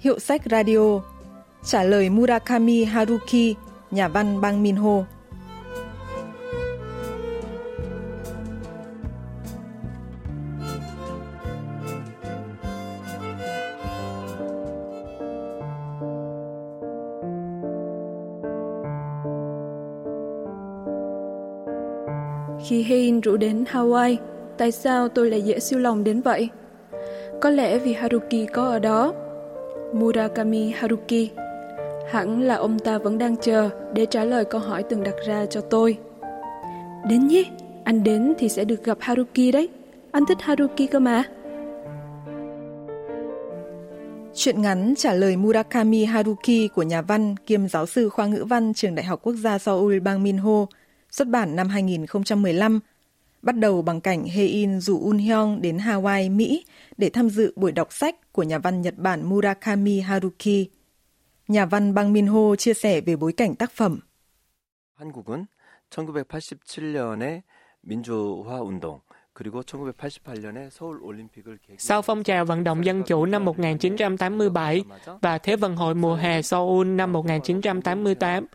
Hiệu sách radio Trả lời Murakami Haruki, nhà văn bang Minho. Khi Hein rủ đến Hawaii, tại sao tôi lại dễ siêu lòng đến vậy? Có lẽ vì Haruki có ở đó. Murakami Haruki. Hẳn là ông ta vẫn đang chờ để trả lời câu hỏi từng đặt ra cho tôi. Đến nhé, anh đến thì sẽ được gặp Haruki đấy. Anh thích Haruki cơ mà. Chuyện ngắn trả lời Murakami Haruki của nhà văn kiêm giáo sư khoa ngữ văn trường Đại học Quốc gia Seoul bang Minho xuất bản năm 2015, bắt đầu bằng cảnh Hein rủ Un Hyung đến Hawaii, Mỹ để tham dự buổi đọc sách của nhà văn Nhật Bản Murakami Haruki. Nhà văn Bang Minho chia sẻ về bối cảnh tác phẩm. 한국은 1987년에 민주화 운동 sau phong trào vận động dân chủ năm 1987 và Thế vận hội mùa hè Seoul năm 1988,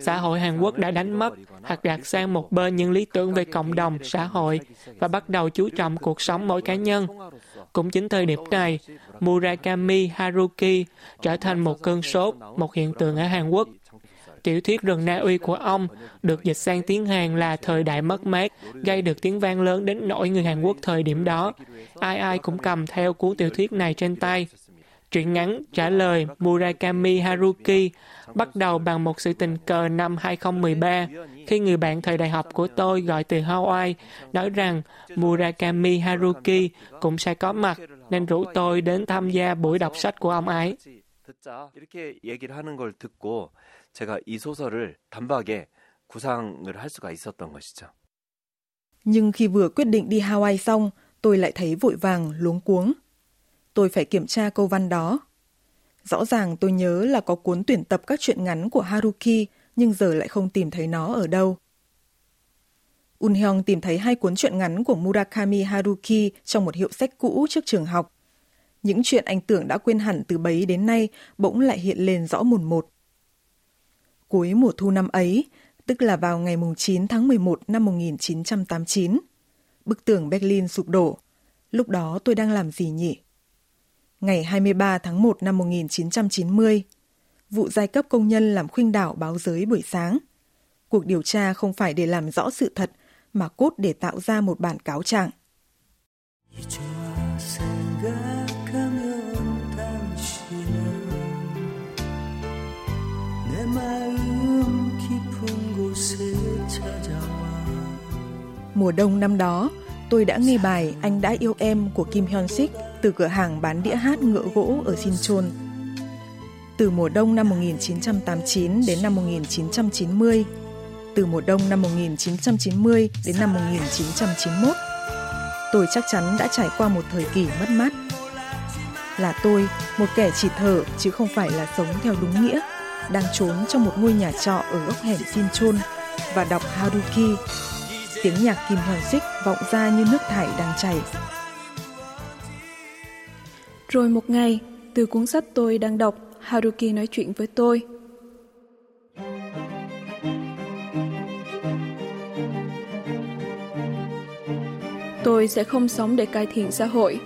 xã hội Hàn Quốc đã đánh mất hoặc đặt sang một bên những lý tưởng về cộng đồng, xã hội và bắt đầu chú trọng cuộc sống mỗi cá nhân. Cũng chính thời điểm này, Murakami Haruki trở thành một cơn sốt, một hiện tượng ở Hàn Quốc. Tiểu thuyết Rừng Na Uy của ông được dịch sang tiếng Hàn là Thời đại mất mát, gây được tiếng vang lớn đến nỗi người Hàn Quốc thời điểm đó. Ai ai cũng cầm theo cuốn tiểu thuyết này trên tay. Truyện ngắn trả lời Murakami Haruki bắt đầu bằng một sự tình cờ năm 2013 khi người bạn thời đại học của tôi gọi từ Hawaii nói rằng Murakami Haruki cũng sẽ có mặt nên rủ tôi đến tham gia buổi đọc sách của ông ấy. 이렇게 얘기를 하는 걸 듣고 제가 이 소설을 단박에 구상을 할 수가 있었던 것이죠. Nhưng khi vừa quyết định đi Hawaii xong, tôi lại thấy vội vàng, luống cuống. Tôi phải kiểm tra câu văn đó. Rõ ràng tôi nhớ là có cuốn tuyển tập các truyện ngắn của Haruki, nhưng giờ lại không tìm thấy nó ở đâu. Un Hyung tìm thấy hai cuốn truyện ngắn của Murakami Haruki trong một hiệu sách cũ trước trường học. Những chuyện anh tưởng đã quên hẳn từ bấy đến nay bỗng lại hiện lên rõ mồn một. Cuối mùa thu năm ấy, tức là vào ngày 9 tháng 11 năm 1989, bức tường Berlin sụp đổ. Lúc đó tôi đang làm gì nhỉ? Ngày 23 tháng 1 năm 1990, vụ giai cấp công nhân làm khuynh đảo báo giới buổi sáng. Cuộc điều tra không phải để làm rõ sự thật, mà cốt để tạo ra một bản cáo trạng. Mùa đông năm đó, tôi đã nghe bài Anh đã yêu em của Kim Hyun Sik từ cửa hàng bán đĩa hát ngựa gỗ ở Sinchon. Từ mùa đông năm 1989 đến năm 1990, từ mùa đông năm 1990 đến năm 1991, tôi chắc chắn đã trải qua một thời kỳ mất mát. Là tôi, một kẻ chỉ thở chứ không phải là sống theo đúng nghĩa, đang trốn trong một ngôi nhà trọ ở góc hẻm Sinchon và đọc Haruki. Tiếng nhạc Kim Hoàng Xích vọng ra như nước thải đang chảy. Rồi một ngày, từ cuốn sách tôi đang đọc, Haruki nói chuyện với tôi. Tôi sẽ không sống để cải thiện xã hội.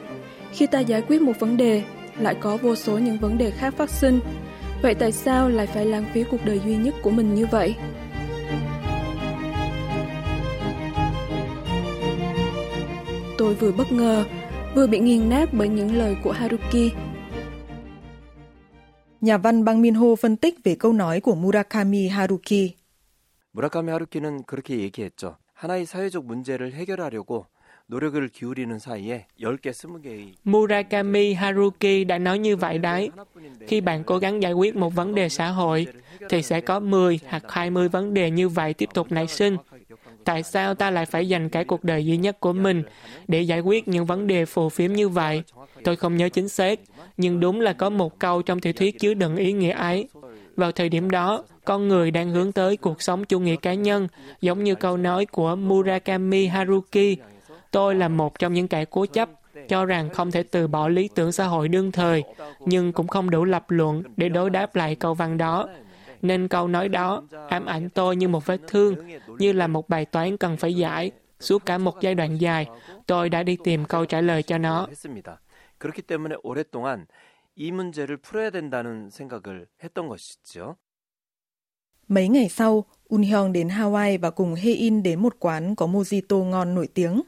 Khi ta giải quyết một vấn đề, lại có vô số những vấn đề khác phát sinh. Vậy tại sao lại phải lãng phí cuộc đời duy nhất của mình như vậy? Tôi vừa bất ngờ, vừa bị nghiền nát bởi những lời của Haruki. Nhà văn Bang Minho phân tích về câu nói của Murakami Haruki. 무라카미 하루키는 그렇게 얘기했죠. 하나의 사회적 문제를 해결하려고 노력을 기울이는 사이에 10개, 20개의 Murakami Haruki đã nói như vậy đấy. Khi bạn cố gắng giải quyết một vấn đề xã hội, thì sẽ có 10 hoặc 20 vấn đề như vậy tiếp tục nảy sinh. Tại sao ta lại phải dành cả cuộc đời duy nhất của mình để giải quyết những vấn đề phù phiếm như vậy? Tôi không nhớ chính xác, nhưng đúng là có một câu trong tiểu thuyết chứa đựng ý nghĩa ấy. Vào thời điểm đó, con người đang hướng tới cuộc sống chủ nghĩa cá nhân, giống như câu nói của Murakami Haruki. Tôi là một trong những kẻ cố chấp. cho rằng không thể từ bỏ lý tưởng xã hội đương thời, nhưng cũng không đủ lập luận để đối đáp lại câu văn đó Nên câu nói đó ám ảnh tôi như một vết thương, như là một bài toán cần phải giải. Suốt cả một giai đoạn dài, tôi đã đi tìm câu trả lời cho nó. 그렇기 때문에 오랫동안 이 문제를 풀어야 된다는 생각을 했던 것이죠. Mấy ngày sau, Un Hyung đến Hawaii và cùng Hae In đến một quán có mojito ngon nổi tiếng.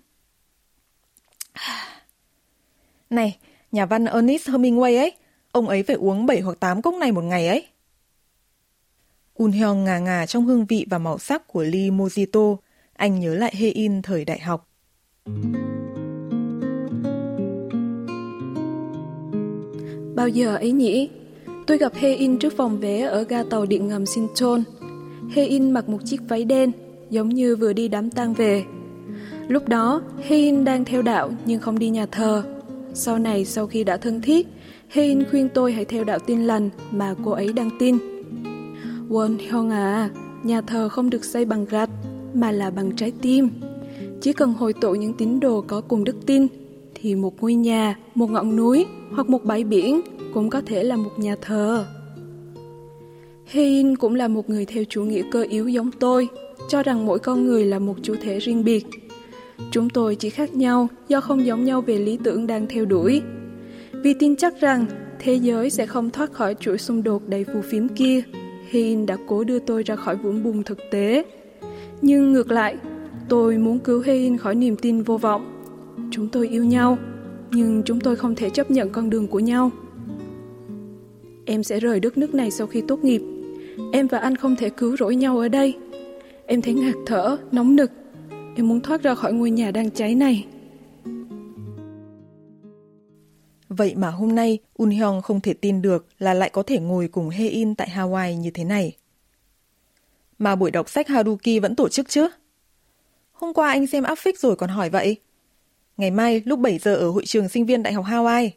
Này, nhà văn Ernest Hemingway ấy, ông ấy phải uống 7 hoặc 8 cốc này một ngày ấy. Un ngà ngà trong hương vị và màu sắc của ly mojito, anh nhớ lại Hein thời đại học. Bao giờ ấy nhỉ? Tôi gặp Hê In trước phòng vé ở ga tàu điện ngầm Sinchon. Hê In mặc một chiếc váy đen, giống như vừa đi đám tang về. Lúc đó, Hê In đang theo đạo nhưng không đi nhà thờ. Sau này, sau khi đã thân thiết, Hê In khuyên tôi hãy theo đạo tin lành mà cô ấy đang tin. Won Hyung à, nhà thờ không được xây bằng gạch, mà là bằng trái tim. Chỉ cần hội tụ những tín đồ có cùng đức tin, thì một ngôi nhà, một ngọn núi hoặc một bãi biển cũng có thể là một nhà thờ. Hein cũng là một người theo chủ nghĩa cơ yếu giống tôi, cho rằng mỗi con người là một chủ thể riêng biệt. Chúng tôi chỉ khác nhau do không giống nhau về lý tưởng đang theo đuổi. Vì tin chắc rằng thế giới sẽ không thoát khỏi chuỗi xung đột đầy phù phiếm kia, Hein đã cố đưa tôi ra khỏi vũng bùn thực tế. Nhưng ngược lại, tôi muốn cứu Hein khỏi niềm tin vô vọng. Chúng tôi yêu nhau, nhưng chúng tôi không thể chấp nhận con đường của nhau. Em sẽ rời đất nước này sau khi tốt nghiệp. Em và anh không thể cứu rỗi nhau ở đây. Em thấy ngạt thở, nóng nực. Em muốn thoát ra khỏi ngôi nhà đang cháy này. Vậy mà hôm nay, Un Hyung không thể tin được là lại có thể ngồi cùng Hae In tại Hawaii như thế này. Mà buổi đọc sách Haruki vẫn tổ chức chứ? Hôm qua anh xem áp phích rồi còn hỏi vậy. Ngày mai lúc 7 giờ ở hội trường sinh viên Đại học Hawaii.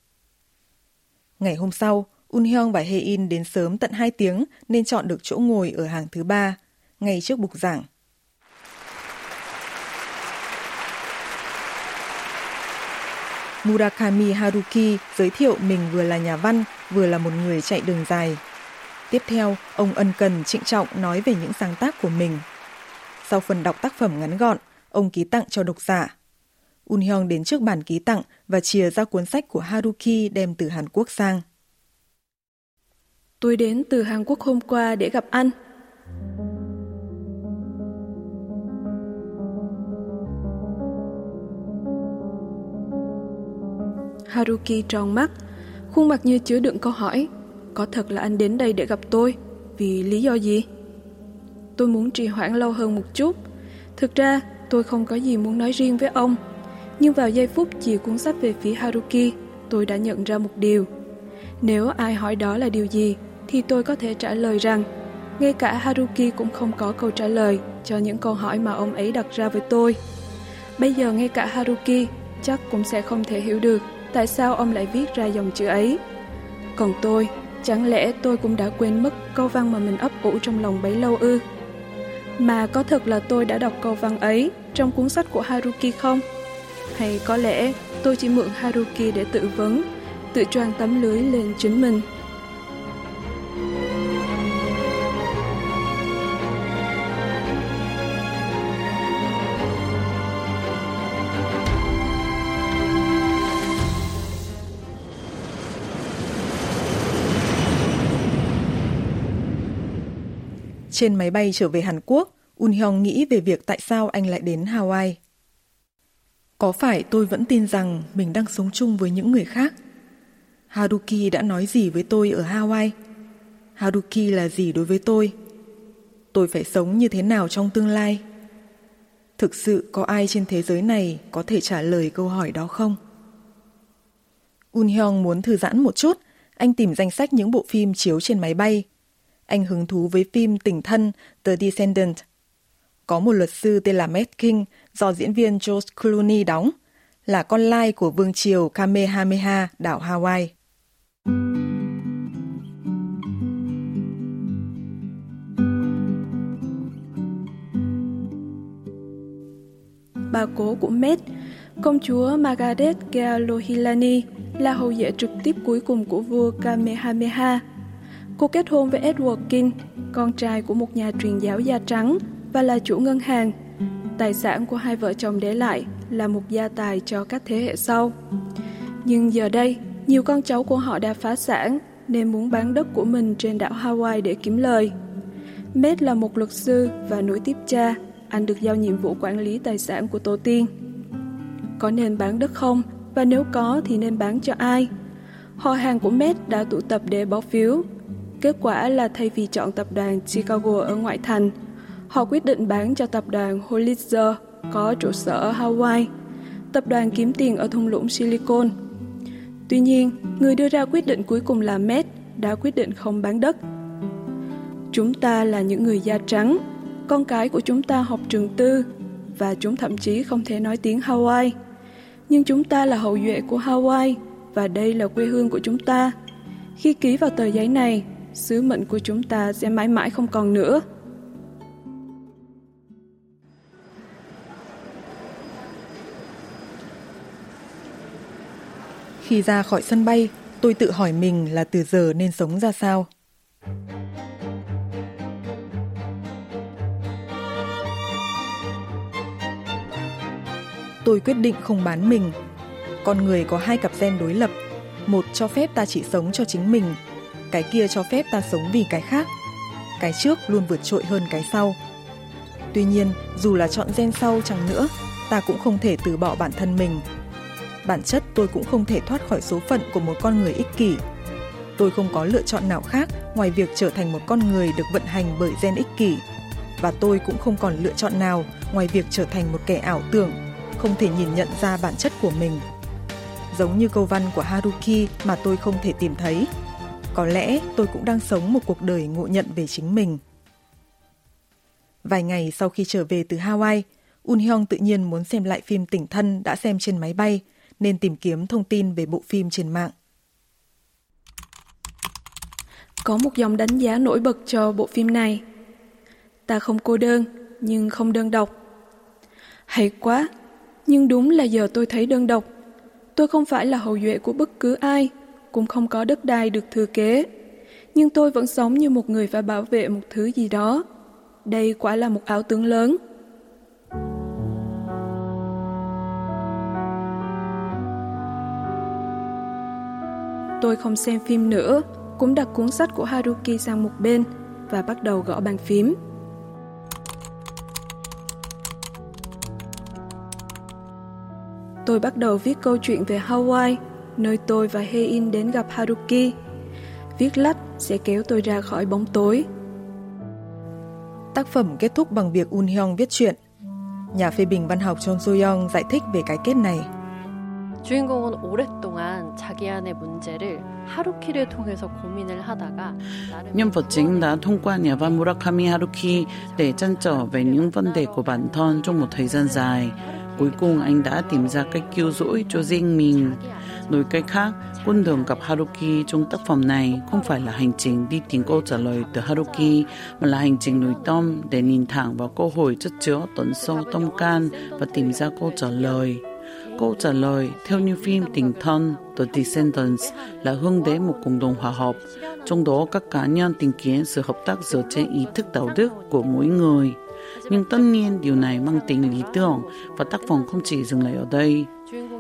Ngày hôm sau, Un Hyung và Hae In đến sớm tận 2 tiếng nên chọn được chỗ ngồi ở hàng thứ ba, ngay trước bục giảng. Murakami Haruki giới thiệu mình vừa là nhà văn, vừa là một người chạy đường dài. Tiếp theo, ông ân cần trịnh trọng nói về những sáng tác của mình. Sau phần đọc tác phẩm ngắn gọn, ông ký tặng cho độc giả. Un Hyung đến trước bàn ký tặng và chìa ra cuốn sách của Haruki đem từ Hàn Quốc sang. Tôi đến từ Hàn Quốc hôm qua để gặp anh. Haruki tròn mắt, khuôn mặt như chứa đựng câu hỏi. Có thật là anh đến đây để gặp tôi? Vì lý do gì? Tôi muốn trì hoãn lâu hơn một chút. Thực ra, tôi không có gì muốn nói riêng với ông. Nhưng vào giây phút chỉ cuốn sách về phía Haruki, tôi đã nhận ra một điều. Nếu ai hỏi đó là điều gì, thì tôi có thể trả lời rằng ngay cả Haruki cũng không có câu trả lời cho những câu hỏi mà ông ấy đặt ra với tôi. Bây giờ ngay cả Haruki chắc cũng sẽ không thể hiểu được tại sao ông lại viết ra dòng chữ ấy. Còn tôi, chẳng lẽ tôi cũng đã quên mất câu văn mà mình ấp ủ trong lòng bấy lâu ư? Mà có thật là tôi đã đọc câu văn ấy trong cuốn sách của Haruki không? Hay có lẽ tôi chỉ mượn Haruki để tự vấn, tự choàng tấm lưới lên chính mình? Trên máy bay trở về Hàn Quốc, Un Hyung nghĩ về việc tại sao anh lại đến Hawaii. Có phải tôi vẫn tin rằng mình đang sống chung với những người khác? Haruki đã nói gì với tôi ở Hawaii? Haruki là gì đối với tôi? Tôi phải sống như thế nào trong tương lai? Thực sự có ai trên thế giới này có thể trả lời câu hỏi đó không? Un Hyung muốn thư giãn một chút, anh tìm danh sách những bộ phim chiếu trên máy bay anh hứng thú với phim Tình thân The Descendant. Có một luật sư tên là Matt King do diễn viên George Clooney đóng, là con lai của vương triều Kamehameha đảo Hawaii. Bà cố của Matt Công chúa Margaret Kealohilani là hậu duệ trực tiếp cuối cùng của vua Kamehameha. Cô kết hôn với Edward King, con trai của một nhà truyền giáo da trắng và là chủ ngân hàng. Tài sản của hai vợ chồng để lại là một gia tài cho các thế hệ sau. Nhưng giờ đây, nhiều con cháu của họ đã phá sản nên muốn bán đất của mình trên đảo Hawaii để kiếm lời. Matt là một luật sư và nối tiếp cha, anh được giao nhiệm vụ quản lý tài sản của tổ tiên. Có nên bán đất không? Và nếu có thì nên bán cho ai? Họ hàng của Matt đã tụ tập để bỏ phiếu. Kết quả là thay vì chọn tập đoàn Chicago ở ngoại thành, họ quyết định bán cho tập đoàn Hollister có trụ sở ở Hawaii. Tập đoàn kiếm tiền ở thung lũng Silicon. Tuy nhiên, người đưa ra quyết định cuối cùng là Matt đã quyết định không bán đất. Chúng ta là những người da trắng, con cái của chúng ta học trường tư và chúng thậm chí không thể nói tiếng Hawaii. Nhưng chúng ta là hậu duệ của Hawaii và đây là quê hương của chúng ta. Khi ký vào tờ giấy này, sứ mệnh của chúng ta sẽ mãi mãi không còn nữa. Khi ra khỏi sân bay, tôi tự hỏi mình là từ giờ nên sống ra sao. Tôi quyết định không bán mình. Con người có hai cặp gen đối lập, một cho phép ta chỉ sống cho chính mình, cái kia cho phép ta sống vì cái khác. Cái trước luôn vượt trội hơn cái sau. Tuy nhiên, dù là chọn gen sau chẳng nữa, ta cũng không thể từ bỏ bản thân mình bản chất tôi cũng không thể thoát khỏi số phận của một con người ích kỷ. Tôi không có lựa chọn nào khác ngoài việc trở thành một con người được vận hành bởi gen ích kỷ. Và tôi cũng không còn lựa chọn nào ngoài việc trở thành một kẻ ảo tưởng, không thể nhìn nhận ra bản chất của mình. Giống như câu văn của Haruki mà tôi không thể tìm thấy. Có lẽ tôi cũng đang sống một cuộc đời ngộ nhận về chính mình. Vài ngày sau khi trở về từ Hawaii, Un Hyung tự nhiên muốn xem lại phim Tỉnh Thân đã xem trên máy bay – nên tìm kiếm thông tin về bộ phim trên mạng. Có một dòng đánh giá nổi bật cho bộ phim này. Ta không cô đơn, nhưng không đơn độc. Hay quá, nhưng đúng là giờ tôi thấy đơn độc. Tôi không phải là hậu duệ của bất cứ ai, cũng không có đất đai được thừa kế. Nhưng tôi vẫn sống như một người phải bảo vệ một thứ gì đó. Đây quả là một ảo tưởng lớn. Tôi không xem phim nữa, cũng đặt cuốn sách của Haruki sang một bên và bắt đầu gõ bàn phím. Tôi bắt đầu viết câu chuyện về Hawaii, nơi tôi và Hein đến gặp Haruki. Viết lách sẽ kéo tôi ra khỏi bóng tối. Tác phẩm kết thúc bằng việc Un Hyung viết chuyện. Nhà phê bình văn học Chon So Young giải thích về cái kết này. 주인공은 오랫동안 자기 안의 문제를 하루키를 통해서 고민을 하다가 Nhân vật chính đã thông qua nhà văn Murakami Haruki để chăn trở về những vấn đề của bản thân trong một thời gian dài. Cuối cùng anh đã tìm ra cách cứu rỗi cho riêng mình. Nói cách khác, con đường gặp Haruki trong tác phẩm này không phải là hành trình đi tìm câu trả lời từ Haruki, mà là hành trình nội tâm để nhìn thẳng vào câu hỏi chất chứa tận sâu tâm can và tìm ra câu trả lời. Câu trả lời theo như phim Tình thân The Descendants là hướng đến một cộng đồng hòa hợp, trong đó các cá nhân tìm kiếm sự hợp tác dựa trên ý thức đạo đức của mỗi người. Nhưng tất nhiên điều này mang tính lý tưởng và tác phẩm không chỉ dừng lại ở đây.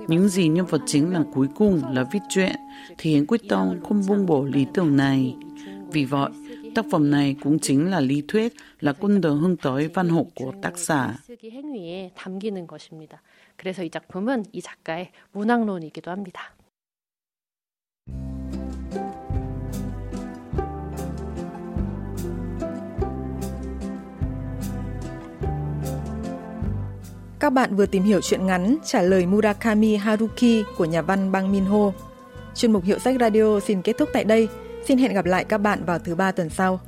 Những gì nhân vật chính làm cuối cùng là viết chuyện, thì hiện quyết tâm không buông bỏ lý tưởng này. Vì vậy, tác phẩm này cũng chính là lý thuyết, là con đường hướng tới văn học của tác giả. 그래서 이 작품은 이 작가의 문학론이기도 합니다. Các bạn vừa tìm hiểu chuyện ngắn trả lời Murakami Haruki của nhà văn Bang Minho. Chuyên mục Hiệu sách Radio xin kết thúc tại đây. Xin hẹn gặp lại các bạn vào thứ ba tuần sau.